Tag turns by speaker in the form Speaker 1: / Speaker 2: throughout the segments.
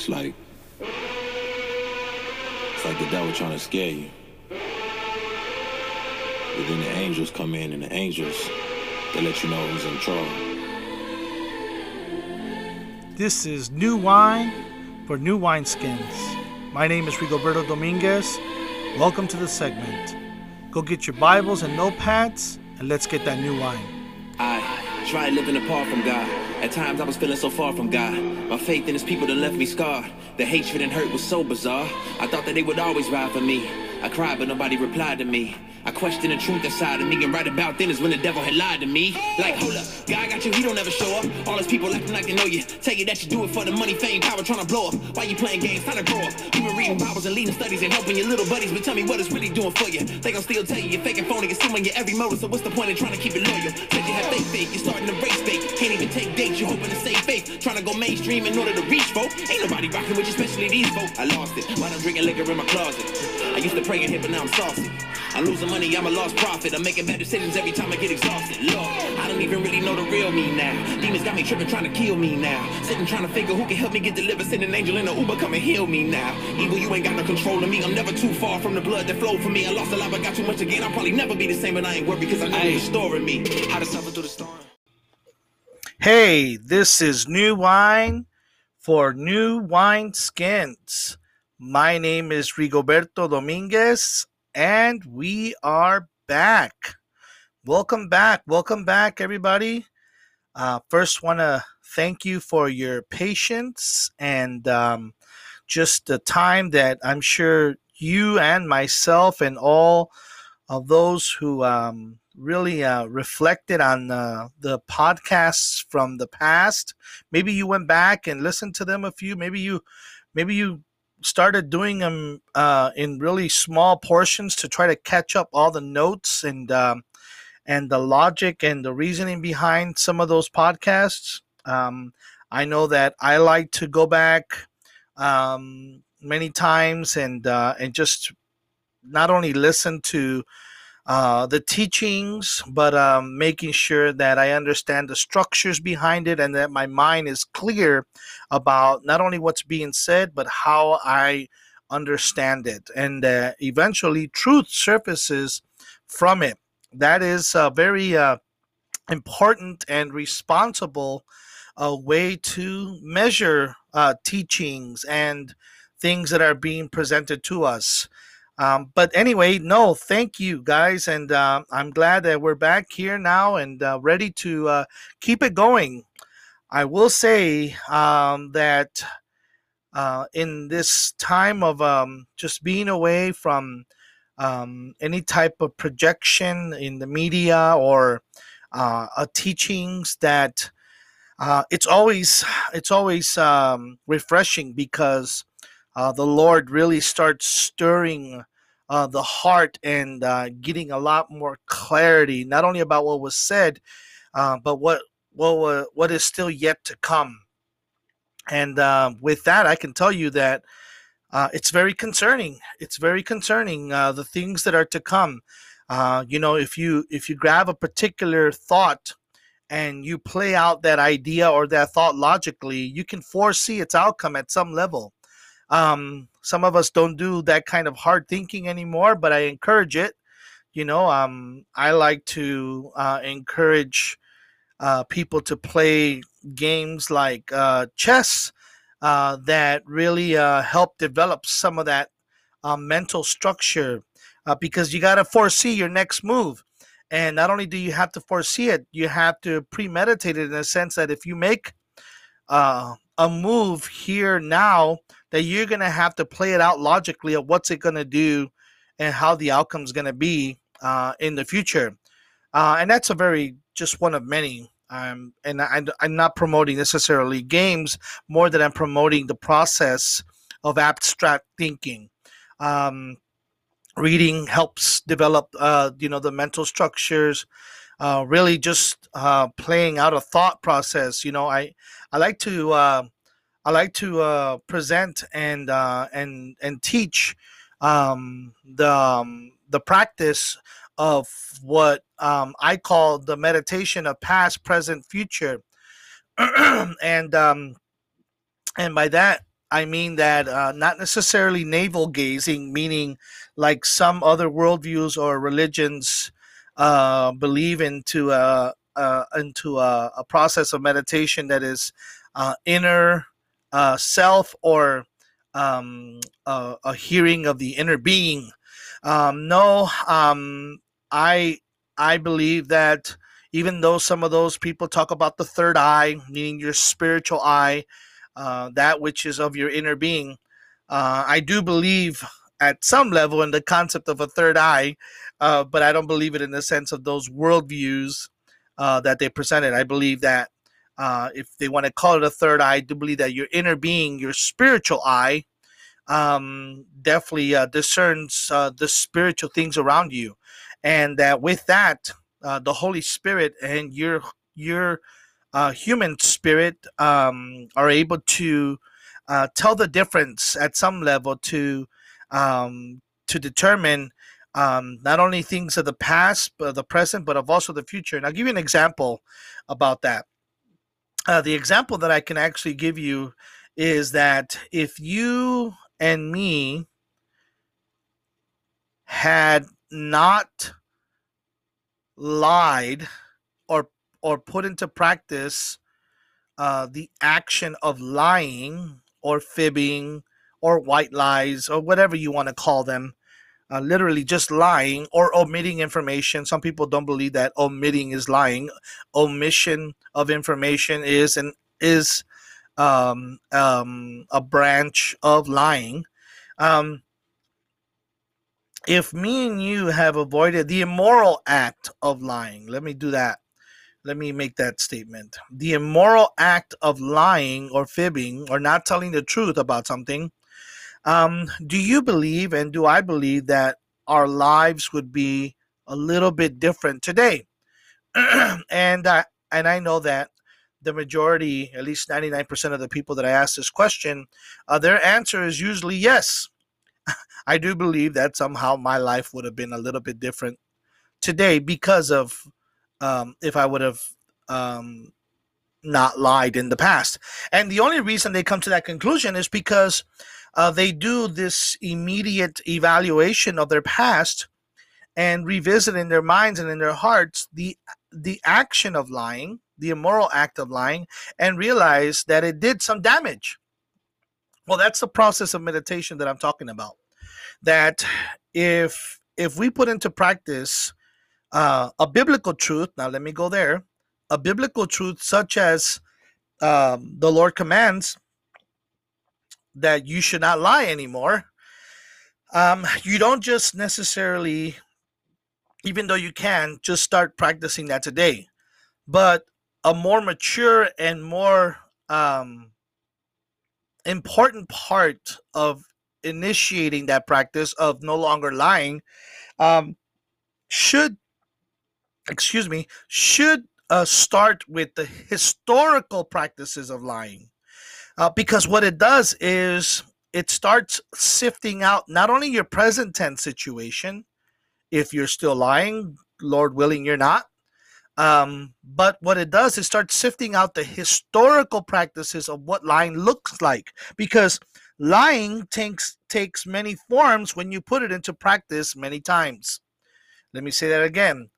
Speaker 1: It's like it's like the devil trying to scare you. But then the angels come in and the angels they let you know who's in trouble.
Speaker 2: This is New Wine for New Wineskins. My name is Rigoberto Dominguez. Welcome to the segment. Go get your Bibles and notepads and let's get that new wine.
Speaker 3: I tried living apart from God. At times I was feeling so far from God. My faith in his people that left me scarred. The hatred and hurt was so bizarre. I thought that they would always ride for me. I cried, but nobody replied to me. I questioned the truth inside of me, and right about then is when the devil had lied to me. Like, hold up, God got you, he don't ever show up. All those people acting like they know you. Tell you that you do it for the money, fame, power, trying to blow up. Why you playing games, trying to grow up? You been reading Bibles and leading studies and helping your little buddies, but tell me what it's really doing for you. They gon' still tell you you're faking phony, assuming your every motive, so what's the point in trying to keep it loyal? Said you have fake faith, you're starting to race fake. Can't even take dates, you hoping to save faith. Trying to go mainstream in order to reach folk. Ain't nobody rocking with you, especially these folk. I lost it, while I'm drinking liquor in my closet. I used to pray in here, but now I'm saucy. I'm losing money, I'm a lost profit. I'm making bad decisions every time I get exhausted. Lord, I don't even really know the real me now. Demons got me tripping, trying to kill me now. Sitting trying to figure who can help me get delivered. Send an angel in an Uber, come and heal me now. Evil, you ain't got no control of me. I'm never too far from the blood that flowed for me. I lost a lot, but got too much again. I'll probably never be the same, but I ain't worried because I know you're restoring me. How to suffer through the storm.
Speaker 2: Hey, this is New Wine for New Wine Skins. My name is Rigoberto Dominguez, and we are back. Welcome back. Welcome back, everybody. Uh, first, want to thank you for your patience and um, just the time that I'm sure you and myself and all of those who um, really uh, reflected on uh, the podcasts from the past. Maybe you went back and listened to them a few. Maybe you, maybe you started doing them uh, in really small portions to try to catch up all the notes and um, and the logic and the reasoning behind some of those podcasts. Um, I know that I like to go back um, many times and uh, and just not only listen to uh, the teachings, but um, making sure that I understand the structures behind it and that my mind is clear about not only what's being said, but how I understand it. And uh, eventually, truth surfaces from it. That is a very uh, important and responsible uh, way to measure uh, teachings and things that are being presented to us. Um, but anyway, no, thank you guys, and uh, I'm glad that we're back here now and uh, ready to uh, keep it going. I will say um, that uh, in this time of um, just being away from um, any type of projection in the media or uh, teachings, that uh, it's always it's always um, refreshing because the Lord really starts stirring uh, the heart and uh, getting a lot more clarity, not only about what was said, uh, but what what what is still yet to come. And uh, with that, I can tell you that uh, it's very concerning. It's very concerning uh, the things that are to come. you know, if you if you grab a particular thought and you play out that idea or that thought logically, you can foresee its outcome at some level. Um, some of us don't do that kind of hard thinking anymore, but I encourage it. You know, um, I like to uh, encourage uh, people to play games like uh, chess uh, that really uh, help develop some of that uh, mental structure because you got to foresee your next move. And not only do you have to foresee it, you have to premeditate it in a sense that if you make a move here now, that you're going to have to play it out logically of what's it going to do and how the outcome is going to be uh, in the future. Uh, and that's a very just one of many. Um, and I, I'm not promoting necessarily games more than I'm promoting the process of abstract thinking. Um, reading helps develop, uh, you know, the mental structures. Uh, really, just uh, playing out a thought process. You know, I I like to uh, I like to uh, present and uh, and and teach um, the um, the practice of what um, I call the meditation of past, present, future, and um, and by that I mean that uh, not necessarily navel gazing, meaning like some other worldviews or religions uh, believe into a, uh, into a, a, process of meditation that is uh, inner uh, self or um, a, a, hearing of the inner being. Um, no, um, I I believe that even though some of those people talk about the third eye, meaning your spiritual eye, uh, that which is of your inner being, uh, I do believe at some level in the concept of a third eye, uh, but I don't believe it in the sense of those worldviews uh, that they presented. I believe that uh, if they want to call it a third eye, I do believe that your inner being, your spiritual eye, um, definitely uh, discerns the spiritual things around you, and that with that, uh, the Holy Spirit and your your uh, human spirit um, are able to uh, tell the difference at some level to um, to determine um, not only things of the past, but the present, but of also the future. And I'll give you an example about that. Uh, the example that I can actually give you is that if you and me had not lied or or put into practice uh, the action of lying or fibbing or white lies or whatever you want to call them uh, literally just lying or omitting information some people don't believe that omitting is lying omission of information is and is um, um, a branch of lying um, if me and you have avoided the immoral act of lying, let me do that. Let me make that statement. The immoral act of lying or fibbing or not telling the truth about something. Um, do you believe and do I believe that our lives would be a little bit different today? and uh, and I know that the majority, at least 99% of the people that I ask this question, uh, their answer is usually yes. I do believe that somehow my life would have been a little bit different today because of um, if I would have um, not lied in the past. And the only reason they come to that conclusion is because uh, they do this immediate evaluation of their past and revisit in their minds and in their hearts the the action of lying, the immoral act of lying, and realize that it did some damage. Well, that's the process of meditation that I'm talking about that if if we put into practice uh, a biblical truth, now let me go there, a biblical truth such as um, the Lord commands that you should not lie anymore. Um, you don't just necessarily, even though you can, just start practicing that today. But a more mature and more um, important part of initiating that practice of no longer lying um, should excuse me should uh, start with the historical practices of lying uh, because what it does is it starts sifting out not only your present tense situation if you're still lying lord willing you're not um, but what it does is start sifting out the historical practices of what lying looks like because Lying takes takes many forms when you put it into practice many times. Let me say that again.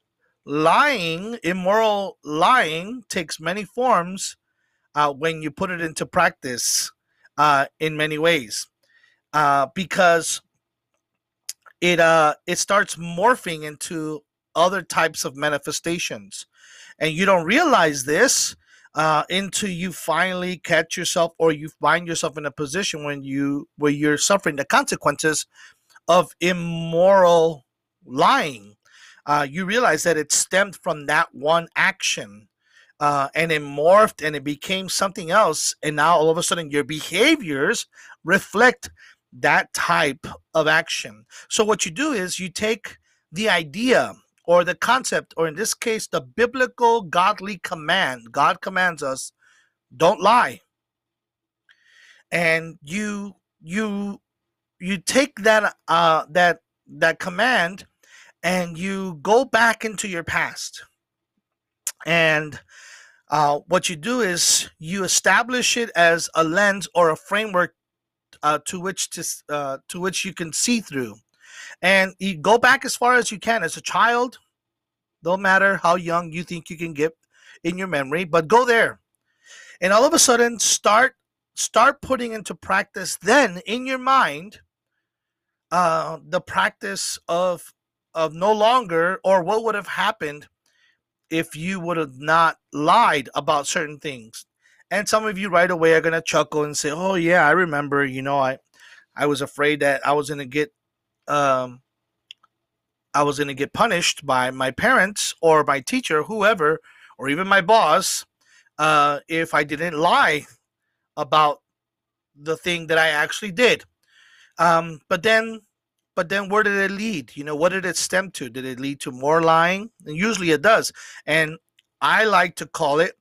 Speaker 2: Lying, immoral lying, takes many forms uh, when you put it into practice uh, in many ways, uh, because it uh, it starts morphing into other types of manifestations, and you don't realize this uh, until you finally catch yourself or you find yourself in a position when you where you're suffering the consequences of immoral lying. Uh, you realize that it stemmed from that one action uh, and it morphed and it became something else. And now all of a sudden your behaviors reflect that type of action. So what you do is you take the idea or the concept, or in this case, the biblical godly command. God commands us, don't lie. And you you you take that uh that that command and you go back into your past. And uh, what you do is you establish it as a lens or a framework uh, to which to uh, to which you can see through, and you go back as far as you can as a child. No matter how young you think you can get in your memory, but go there, and all of a sudden start start putting into practice then in your mind uh, the practice of of no longer or what would have happened if you would have not lied about certain things. And some of you right away are going to chuckle and say, "Oh yeah, I remember, you know, I I was afraid that I was going to get um I was going to get punished by my parents or my teacher, whoever, or even my boss uh if I didn't lie about the thing that I actually did." Um but then but then where did it lead? You know what did it stem to? Did it lead to more lying? And usually it does. And i like to call it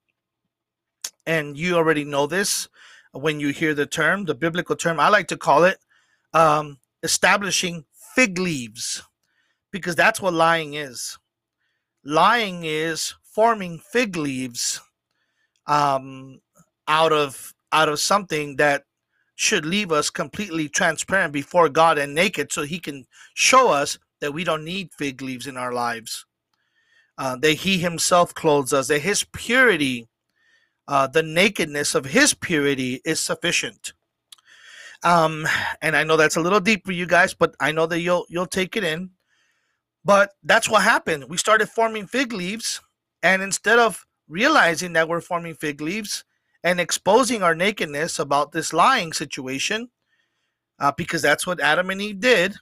Speaker 2: and you already know this when you hear the term the biblical term i like to call it um, establishing fig leaves because that's what lying is. Lying is forming fig leaves um, out of out of something that should leave us completely transparent before God and naked so he can show us that we don't need fig leaves in our lives. Uh, that he himself clothes us, that his purity, uh, the nakedness of his purity is sufficient. Um, and I know that's a little deep for you guys, but I know that you'll you'll take it in. But that's what happened. We started forming fig leaves, and instead of realizing that we're forming fig leaves, and exposing our nakedness about this lying situation, uh, because that's what Adam and Eve did.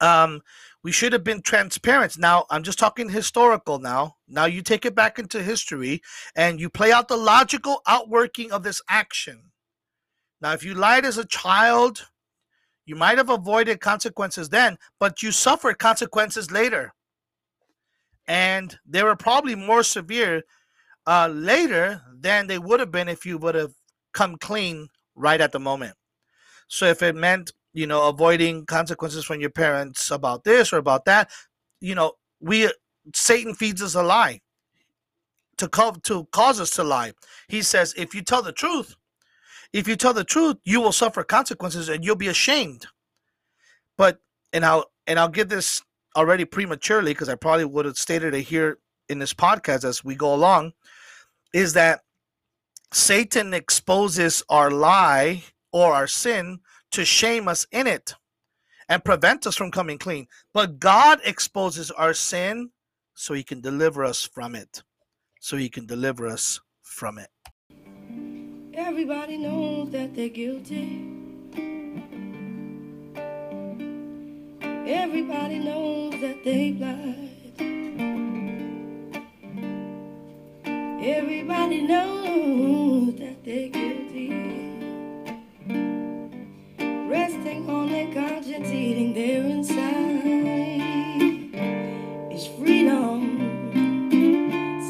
Speaker 2: Um, we should have been transparent. Now, I'm just talking historical now. Now, you take it back into history and you play out the logical outworking of this action. Now, if you lied as a child, you might have avoided consequences then, but you suffered consequences later. And they were probably more severe uh, later than they would have been if you would have come clean right at the moment. So if it meant, you know, avoiding consequences from your parents about this or about that, you know, we Satan feeds us a lie to co- to cause us to lie. He says, if you tell the truth, if you tell the truth, you will suffer consequences and you'll be ashamed. But and I'll and I'll get this already prematurely because I probably would have stated it here in this podcast as we go along is that Satan exposes our lie or our sin to shame us in it and prevent us from coming clean. But God exposes our sin so he can deliver us from it. So he can deliver us from it.
Speaker 4: Everybody knows that they're guilty. Everybody knows that they lied. Everybody knows that they're guilty. Resting on their conscience, eating their inside. It's freedom.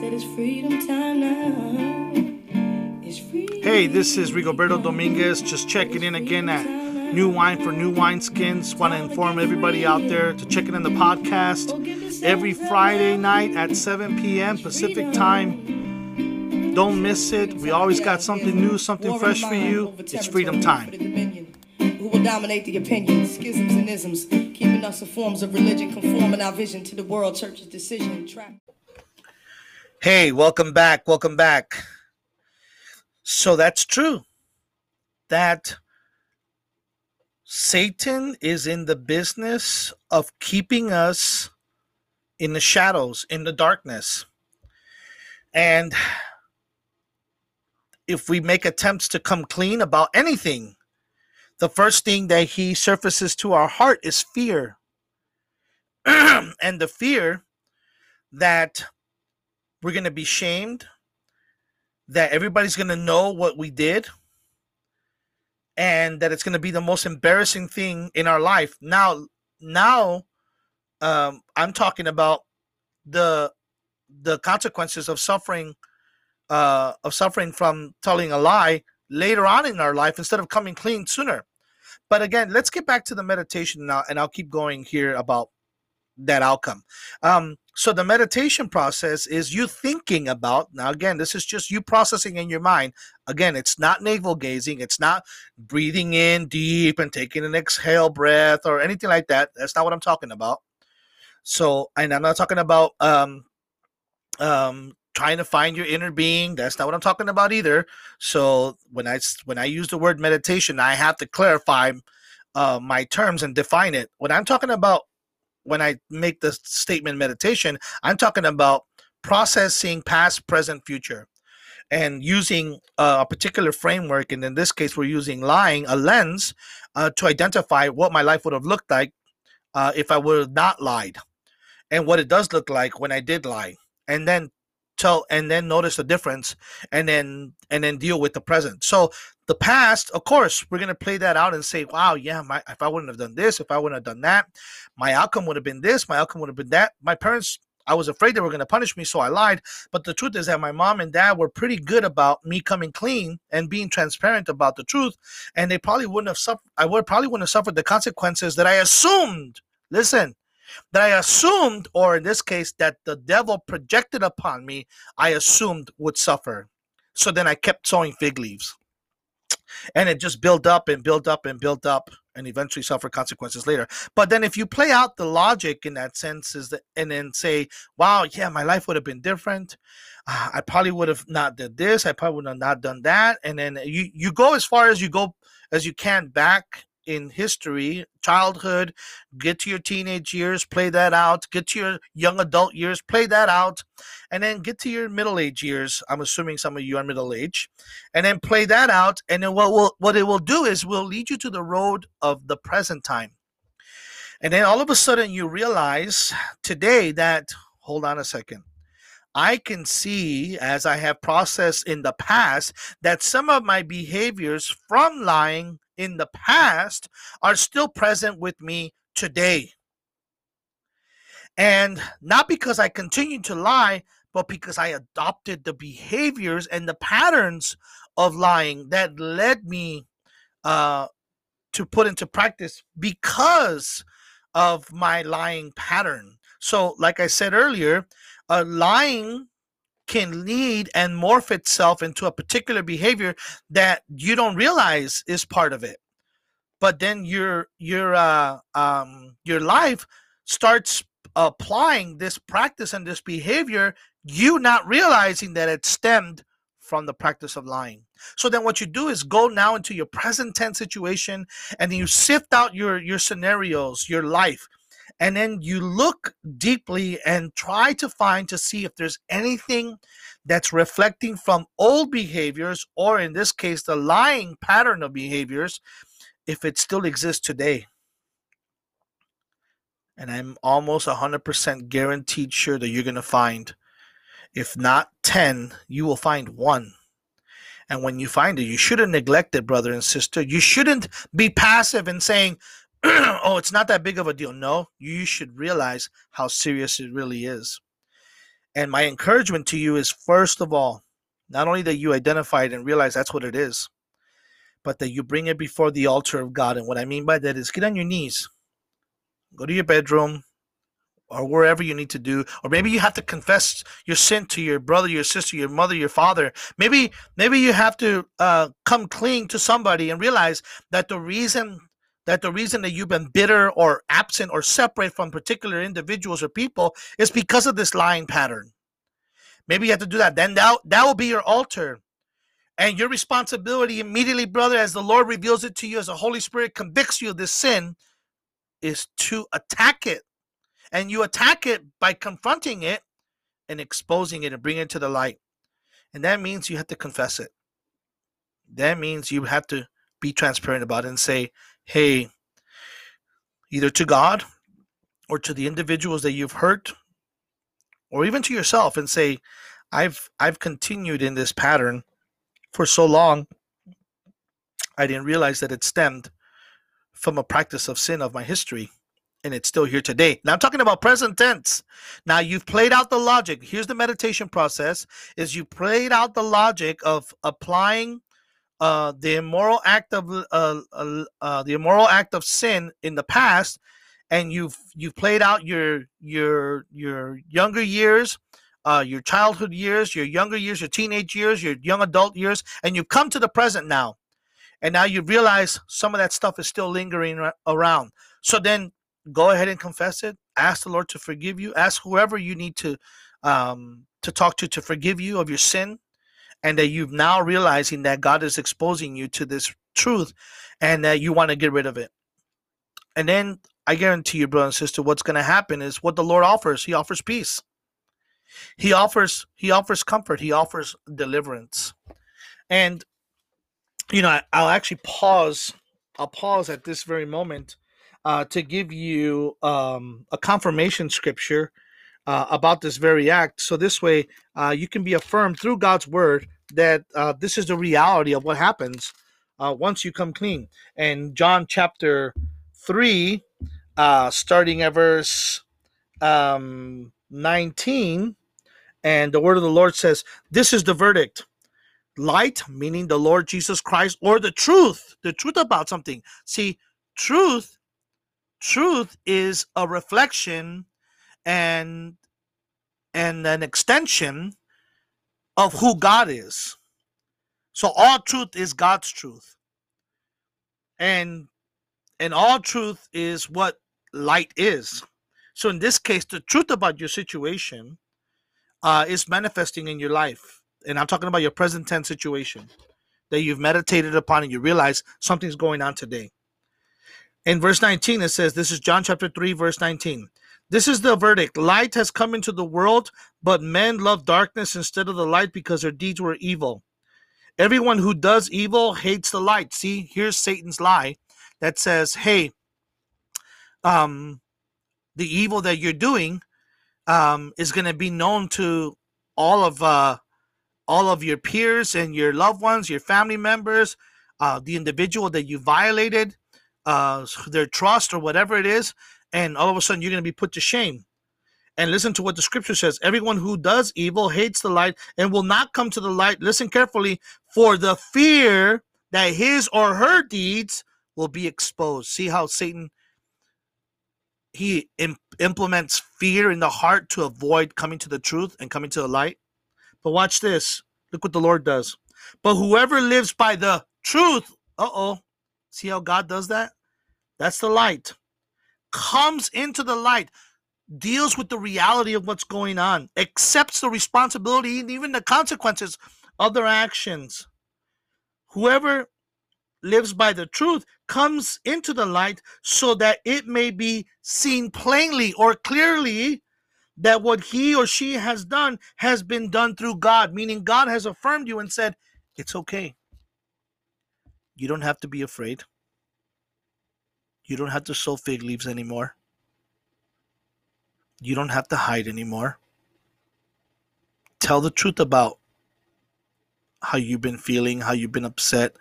Speaker 4: Said it's freedom time now. It's freedom.
Speaker 2: Hey, this is Rigoberto Dominguez, just checking in again at New Wine for New Wine Skins. Want to inform everybody out there to check in on the podcast every Friday night at 7 p.m. Pacific time. Don't miss it. We always got something new, something fresh for you. It's freedom time.
Speaker 4: Who will dominate the opinions, schisms and isms, keeping us in forms of religion, conforming our vision to the world church's decision trap.
Speaker 2: Hey, welcome back. Welcome back. So that's true. That Satan is in the business of keeping us in the shadows, in the darkness. And if we make attempts to come clean about anything, the first thing that he surfaces to our heart is fear. and the fear that we're going to be shamed, that everybody's going to know what we did, and that it's going to be the most embarrassing thing in our life. Now, now, um, I'm talking about the the consequences of suffering uh, of suffering from telling a lie later on in our life instead of coming clean sooner. But again, let's get back to the meditation now, and I'll keep going here about that outcome. Um, so the meditation process is you thinking about now again this is just you processing in your mind again it's not navel gazing it's not breathing in deep and taking an exhale breath or anything like that that's not what i'm talking about so and i'm not talking about um um trying to find your inner being that's not what i'm talking about either so when i when i use the word meditation i have to clarify uh, my terms and define it when i'm talking about when I make the statement meditation, I'm talking about processing past, present, future, and using a particular framework. And in this case, we're using lying, a lens, uh, to identify what my life would have looked like uh, if I would have not lied, and what it does look like when I did lie, and then tell, and then notice the difference, and then and then deal with the present. So the past, of course, we're gonna play that out and say, "Wow, yeah, my if I wouldn't have done this, if I wouldn't have done that, my outcome would have been this, my outcome would have been that." My parents, I was afraid they were gonna punish me, so I lied. But the truth is that my mom and dad were pretty good about me coming clean and being transparent about the truth, and they probably wouldn't have suffered. I would probably wouldn't have suffered the consequences that I assumed. Listen, that I assumed, or in this case, that the devil projected upon me, I assumed would suffer. So then I kept sowing fig leaves and it just built up and built up and built up and eventually suffer consequences later. But then if you play out the logic in that sense is that and then say, wow, yeah, my life would have been different. Uh, I probably would have not did this. I probably would have not done that. And then you you go as far as you go as you can back in history, childhood, get to your teenage years, play that out, get to your young adult years, play that out, and then get to your middle age years. I'm assuming some of you are middle age, and then play that out. And then what will what it will do is will lead you to the road of the present time. And then all of a sudden you realize today that hold on a second. I can see as I have processed in the past that some of my behaviors from lying in the past are still present with me today. And not because I continue to lie, but because I adopted the behaviors and the patterns of lying that led me uh, to put into practice because of my lying pattern. So, like I said earlier, uh, lying can lead and morph itself into a particular behavior that you don't realize is part of it. But then your your uh, um, your life starts applying this practice and this behavior you not realizing that it stemmed from the practice of lying. So then what you do is go now into your present tense situation and you sift out your your scenarios your life and then you look deeply and try to find to see if there's anything that's reflecting from old behaviors or in this case the lying pattern of behaviors if it still exists today. And i'm almost 100% guaranteed sure that you're going to find if not 10 you will find one. And when you find it you shouldn't neglect it brother and sister. You shouldn't be passive and saying oh, it's not that big of a deal. No, you should realize how serious it really is. And my encouragement to you is first of all, not only that you identify it and realize that's what it is, but that you bring it before the altar of God. And what I mean by that is get on your knees, go to your bedroom, or wherever you need to do or maybe you have to confess your sin to your brother your sister your mother your father maybe maybe you have to uh, come clean to somebody and realize that the reason that the reason that you've been bitter or absent or separate from particular individuals or people is because of this lying pattern. Maybe you have to do that. Then that, that will be your altar. And your responsibility immediately, brother, as the Lord reveals it to you, as the Holy Spirit convicts you of this sin, is to attack it. And you attack it by confronting it and exposing it and bringing it to the light. And that means you have to confess it. That means you have to be transparent about it and say, hey, either to God or to the individuals that you've hurt or even to yourself and say, I've I've continued in this pattern for so long. I didn't realize that it stemmed from a practice of sin of my history and it's still here today. Now I'm talking about present tense. Now you've played out the logic. Here's the meditation process is you played out the logic of applying uh, the immoral act of uh, uh, uh, the immoral act of sin in the past, and you've you've played out your your your younger years uh, your childhood years your younger years your teenage years your young adult years and you've come to the present now. And now you realize some of that stuff is still lingering around. So then go ahead and confess it. Ask the lord to forgive you. Ask whoever you need to um, to talk to to forgive you of your sin and that you've now realizing that god is exposing you to this truth and that you want to get rid of it and then I guarantee you, brother and sister, what's going to happen is what the Lord offers. He offers peace. He offers he offers comfort. He offers deliverance. And you know, I, I'll actually pause. I'll pause at this very moment uh, to give you um, a confirmation scripture uh, about this very act. So this way, uh, you can be affirmed through God's word that uh, this is the reality of what happens uh, once you come clean. And John chapter 3, uh, starting at verse um, 19. And the word of the Lord says, This is the verdict. Light, meaning the Lord Jesus Christ, or the truth, the truth about something. See, truth, truth is a reflection and and an extension of who God is. So all truth is God's truth. And and all truth is what light is. So in this case, the truth about your situation uh, is manifesting in your life. And I'm talking about your present tense situation that you've meditated upon and you realize something's going on today. In verse 19, it says, This is John chapter 3, verse 19. This is the verdict. Light has come into the world, but men love darkness instead of the light because their deeds were evil. Everyone who does evil hates the light. See, here's Satan's lie that says, hey, um, the evil that you're doing um, is going to be known to all of uh, all of your peers and your loved ones, your family members, uh, the individual that you violated, uh, their trust or whatever it is, and all of a sudden you're going to be put to shame. And listen to what the scripture says everyone who does evil hates the light and will not come to the light. Listen carefully for the fear that his or her deeds will be exposed. See how Satan he imp- implements fear in the heart to avoid coming to the truth and coming to the light. But watch this. Look what the Lord does. But whoever lives by the truth, uh-oh. See how God does that? That's the light. Comes into the light, deals with the reality of what's going on, accepts the responsibility and even the consequences of their actions. Whoever lives by the truth comes into the light so that it may be seen plainly or clearly that what he or she has done has been done through God, meaning God has affirmed you and said, It's okay. You don't have to be afraid. You don't have to sow fig leaves anymore. You don't have to hide anymore. Tell the truth about how you've been feeling, how you've been upset,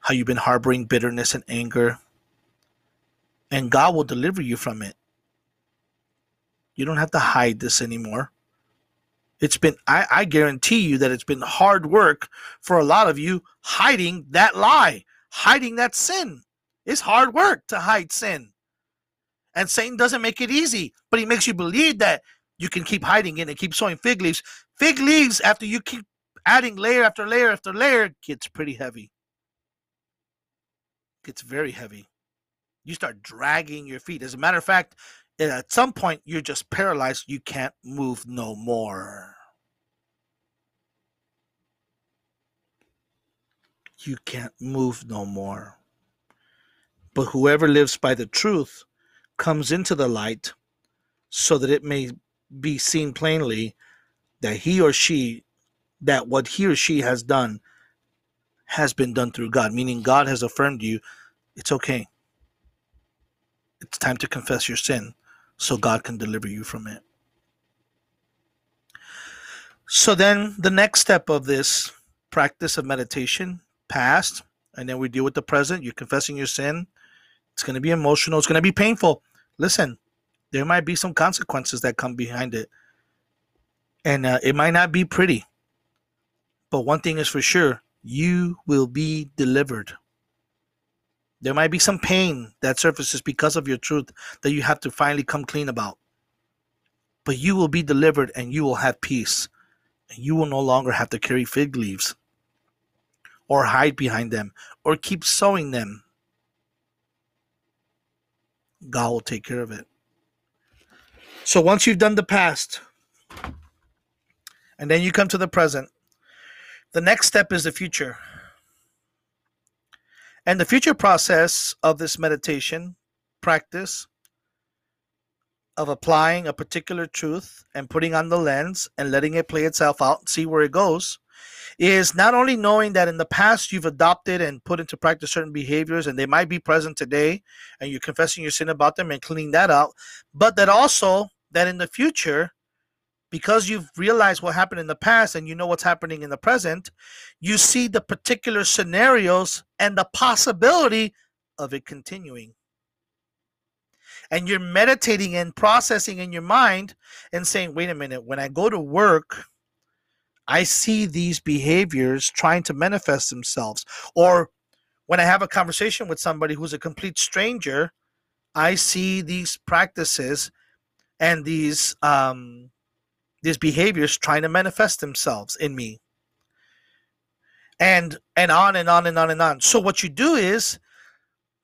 Speaker 2: how you've been harboring bitterness and anger. And God will deliver you from it. You don't have to hide this anymore. It's been, I, I guarantee you that it's been hard work for a lot of you hiding that lie, hiding that sin. It's hard work to hide sin. And Satan doesn't make it easy, but he makes you believe that you can keep hiding it and keep sowing fig leaves. Fig leaves, after you keep adding layer after layer after layer, gets pretty heavy gets very heavy. You start dragging your feet. As a matter of fact, at some point, you're just paralyzed. You can't move no more. You can't move no more. But whoever lives by the truth comes into the light so that it may be seen plainly that he or she, that what he or she has done has been done through God, meaning God has affirmed you. It's okay. It's time to confess your sin so God can deliver you from it. So then the next step of this practice of meditation past and then we deal with the present you're confessing your sin it's going to be emotional it's going to be painful listen there might be some consequences that come behind it and uh, it might not be pretty but one thing is for sure you will be delivered. There might be some pain that surfaces because of your truth that you have to finally come clean about. But you will be delivered and you will have peace. And you will no longer have to carry fig leaves or hide behind them or keep sowing them. God will take care of it. So once you've done the past and then you come to the present, the next step is the future. And the future process of this meditation practice of applying a particular truth and putting on the lens and letting it play itself out and see where it goes is not only knowing that in the past you've adopted and put into practice certain behaviors and they might be present today and you're confessing your sin about them and cleaning that out, but that also that in the future because you've realized what happened in the past and you know what's happening in the present, you see the particular scenarios and the possibility of it continuing. And you're meditating and processing in your mind and saying, wait a minute, when I go to work, I see these behaviors trying to manifest themselves. Or when I have a conversation with somebody who's a complete stranger, I see these practices and these um, these behaviors trying to manifest themselves in me and and on and on and on and on so what you do is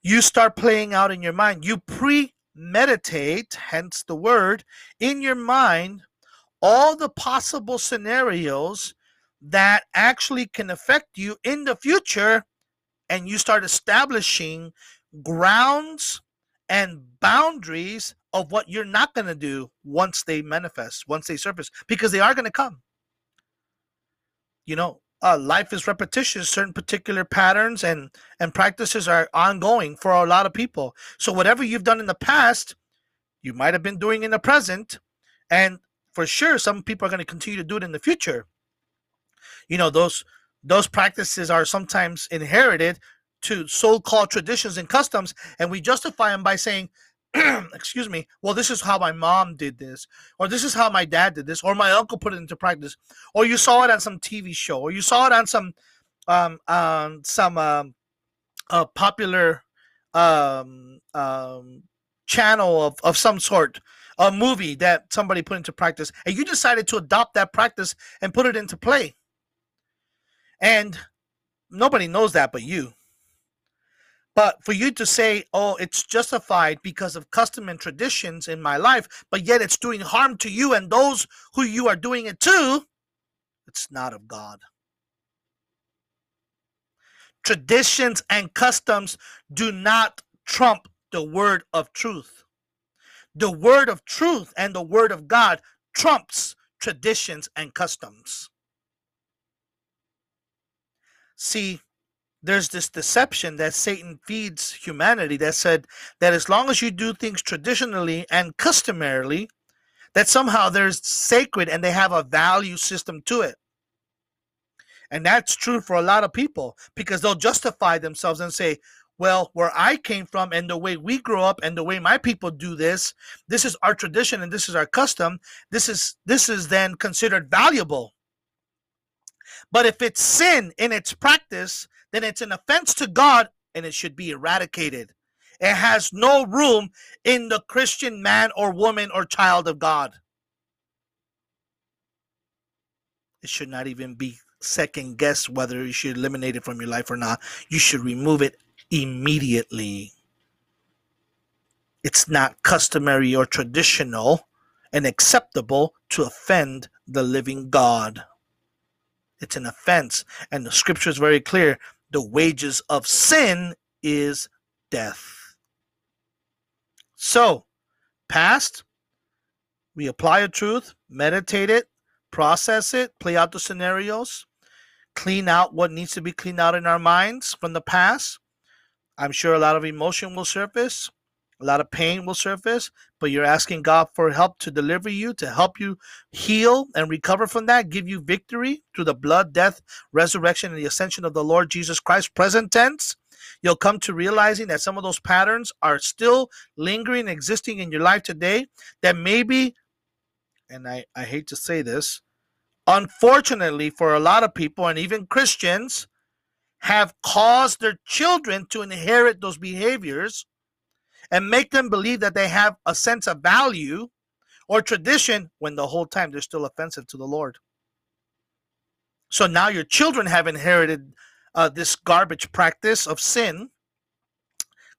Speaker 2: you start playing out in your mind you premeditate hence the word in your mind all the possible scenarios that actually can affect you in the future and you start establishing grounds and boundaries of what you're not going to do once they manifest, once they surface, because they are going to come. You know, uh, life is repetitious. Certain particular patterns and and practices are ongoing for a lot of people. So whatever you've done in the past, you might have been doing in the present, and for sure, some people are going to continue to do it in the future. You know, those those practices are sometimes inherited to so-called traditions and customs, and we justify them by saying excuse me, well, this is how my mom did this, or this is how my dad did this, or my uncle put it into practice, or you saw it on some TV show, or you saw it on some um on some um uh, popular um um channel of, of some sort, a movie that somebody put into practice, and you decided to adopt that practice and put it into play. And nobody knows that but you. But for you to say, oh, it's justified because of custom and traditions in my life, but yet it's doing harm to you and those who you are doing it to, it's not of God. Traditions and customs do not trump the word of truth. The word of truth and the word of God trumps traditions and customs. See, there's this deception that Satan feeds humanity that said that as long as you do things traditionally and customarily, that somehow there's sacred and they have a value system to it. And that's true for a lot of people because they'll justify themselves and say, well, where I came from and the way we grew up and the way my people do this, this is our tradition and this is our custom. This is this is then considered valuable. But if it's sin in its practice, then it's an offense to God and it should be eradicated. It has no room in the Christian man or woman or child of God. It should not even be second guessed whether you should eliminate it from your life or not. You should remove it immediately. It's not customary or traditional and acceptable to offend the living God. It's an offense. And the scripture is very clear the wages of sin is death. So, past, we apply a truth, meditate it, process it, play out the scenarios, clean out what needs to be cleaned out in our minds from the past. I'm sure a lot of emotion will surface. A lot of pain will surface, but you're asking God for help to deliver you, to help you heal and recover from that, give you victory through the blood, death, resurrection, and the ascension of the Lord Jesus Christ, present tense. You'll come to realizing that some of those patterns are still lingering, existing in your life today. That maybe, and I, I hate to say this, unfortunately for a lot of people and even Christians, have caused their children to inherit those behaviors and make them believe that they have a sense of value or tradition when the whole time they're still offensive to the Lord. So now your children have inherited uh, this garbage practice of sin,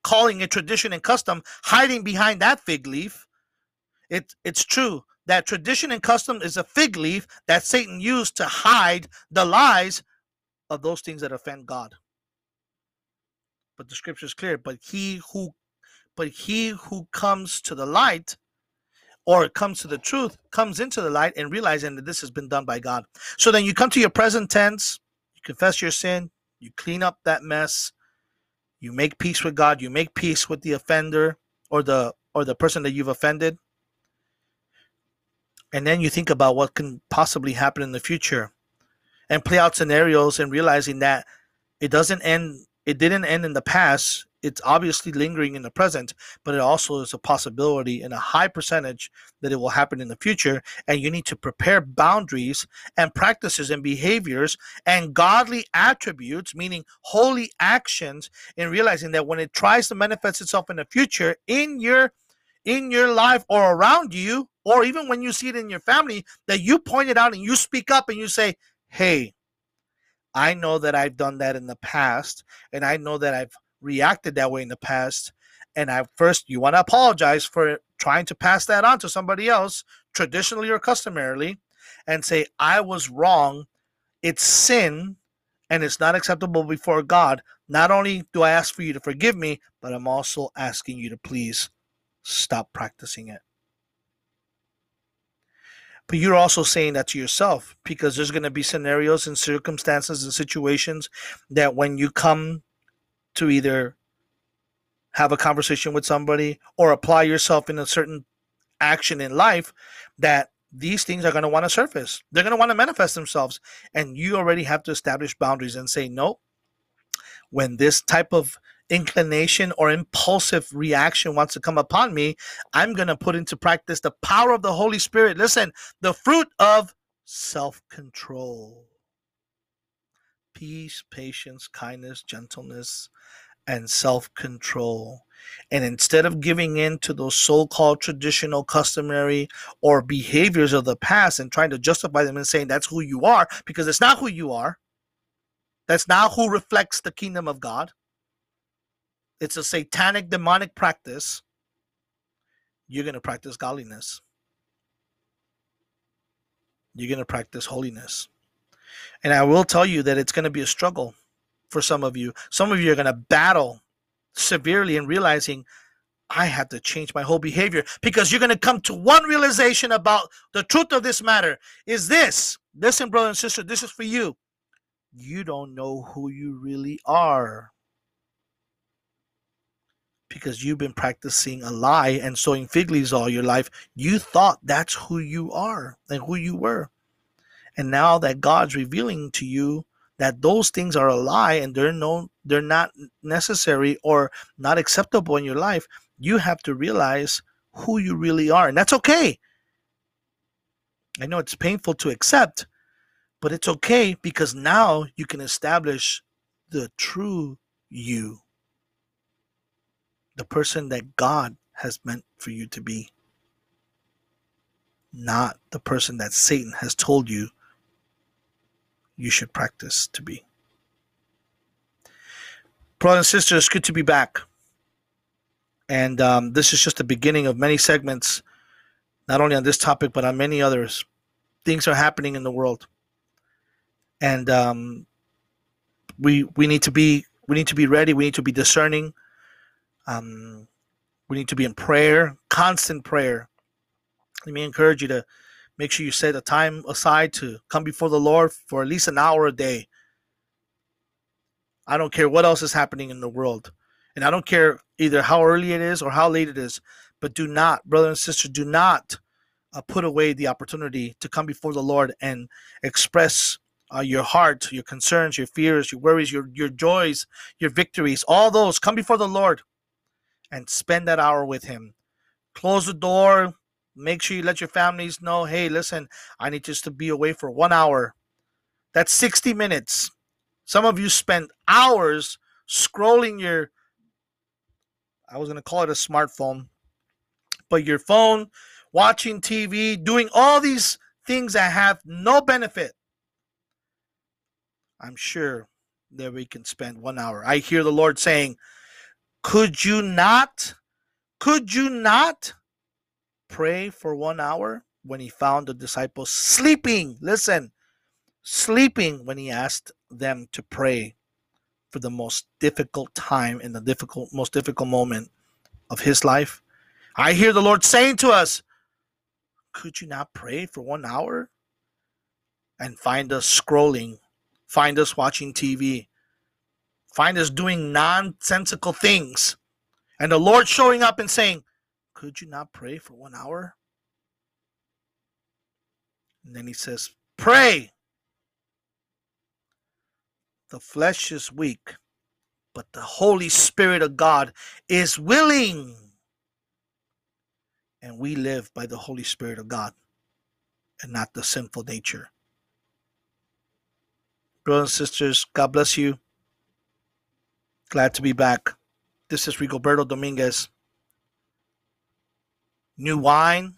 Speaker 2: calling it tradition and custom, hiding behind that fig leaf. It, it's true that tradition and custom is a fig leaf that Satan used to hide the lies of those things that offend God. But the scripture is clear. But he who but he who comes to the light or comes to the truth comes into the light and realizing that this has been done by God. So then you come to your present tense, you confess your sin, you clean up that mess, you make peace with God, you make peace with the offender or the or the person that you've offended. And then you think about what can possibly happen in the future and play out scenarios and realizing that it doesn't end it didn't end in the past. It's obviously lingering in the present but it also is a possibility in a high percentage that it will happen in the future. And you need to prepare boundaries and practices and behaviors and godly attributes meaning holy actions in realizing that when it tries to manifest itself in the future in your in your life or around you or even when you see it in your family that you point it out and you speak up and you say hey, I know that I've done that in the past, and I know that I've reacted that way in the past. And I first, you want to apologize for trying to pass that on to somebody else, traditionally or customarily, and say, I was wrong. It's sin and it's not acceptable before God. Not only do I ask for you to forgive me, but I'm also asking you to please stop practicing it. But you're also saying that to yourself because there's going to be scenarios and circumstances and situations that when you come to either have a conversation with somebody or apply yourself in a certain action in life that these things are going to want to surface. They're going to want to manifest themselves. And you already have to establish boundaries and say, no, when this type of inclination or impulsive reaction wants to come upon me, I'm going to put into practice the power of the Holy Spirit. Listen, the fruit of self control peace, patience, kindness, gentleness, and self control. And instead of giving in to those so called traditional, customary, or behaviors of the past and trying to justify them and saying that's who you are, because it's not who you are, that's not who reflects the kingdom of God. It's a satanic, demonic practice. You're going to practice godliness. You're going to practice holiness. And I will tell you that it's going to be a struggle for some of you. Some of you are going to battle severely in realizing I have to change my whole behavior because you're going to come to one realization about the truth of this matter is this. Listen, brother and sister, this is for you. You don't know who you really are because you've been practicing a lie and sewing fig leaves all your life. You thought that's who you are and who you were. And now that God's revealing to you that those things are a lie and they're no they're not necessary or not acceptable in your life, you have to realize who you really are. And that's okay. I know it's painful to accept, but it's okay because now you can establish the true you the person that God has meant for you to be, not the person that Satan has told you you should practice to be. Brothers and sisters, it's good to be back. And um, this is just the beginning of many segments, not only on this topic, but on many others. Things are happening in the world. And um, we we need to be we need to be ready. We need to be discerning. Um, we need to be in prayer, constant prayer. Let me encourage you to make sure you set a time aside to come before the Lord for at least an hour a day. I don't care what else is happening in the world. And I don't care either how early it is or how late it is. But do not, brother and sister, do not uh, put away the opportunity to come before the Lord and express uh, your heart, your concerns, your fears, your worries, your, your joys, your victories, all those. Come before the Lord and spend that hour with him. Close the door. Make sure you let your families know, hey, listen, I need just to be away for one hour. That's 60 minutes. Some of you spend hours scrolling your, I was going to call it a smartphone, but your phone, watching TV, doing all these things that have no benefit. I'm sure that we can spend one hour. I hear the Lord saying, Could you not, could you not pray for one hour when he found the disciples sleeping? Listen, sleeping when he asked them to pray for the most difficult time in the difficult, most difficult moment of his life. I hear the Lord saying to us, Could you not pray for one hour? And find us scrolling, find us watching TV, find us doing nonsensical things. And the Lord showing up and saying, Could you not pray for one hour? And then he says, Pray. The flesh is weak, but the Holy Spirit of God is willing. And we live by the Holy Spirit of God and not the sinful nature. Brothers and sisters, God bless you. Glad to be back. This is Rigoberto Dominguez. New wine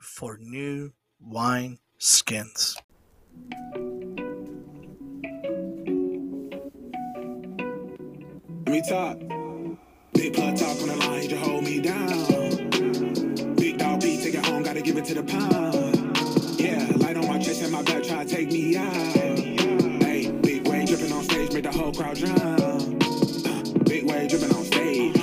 Speaker 2: for new wine skins.
Speaker 3: Me talk. Big blood talk on the line, you hold me down. Big dog beat, take it home, gotta give it to the pound. Yeah, light on my chest and my back, try to take me out make the whole crowd jump. Uh, big wave dripping on stage.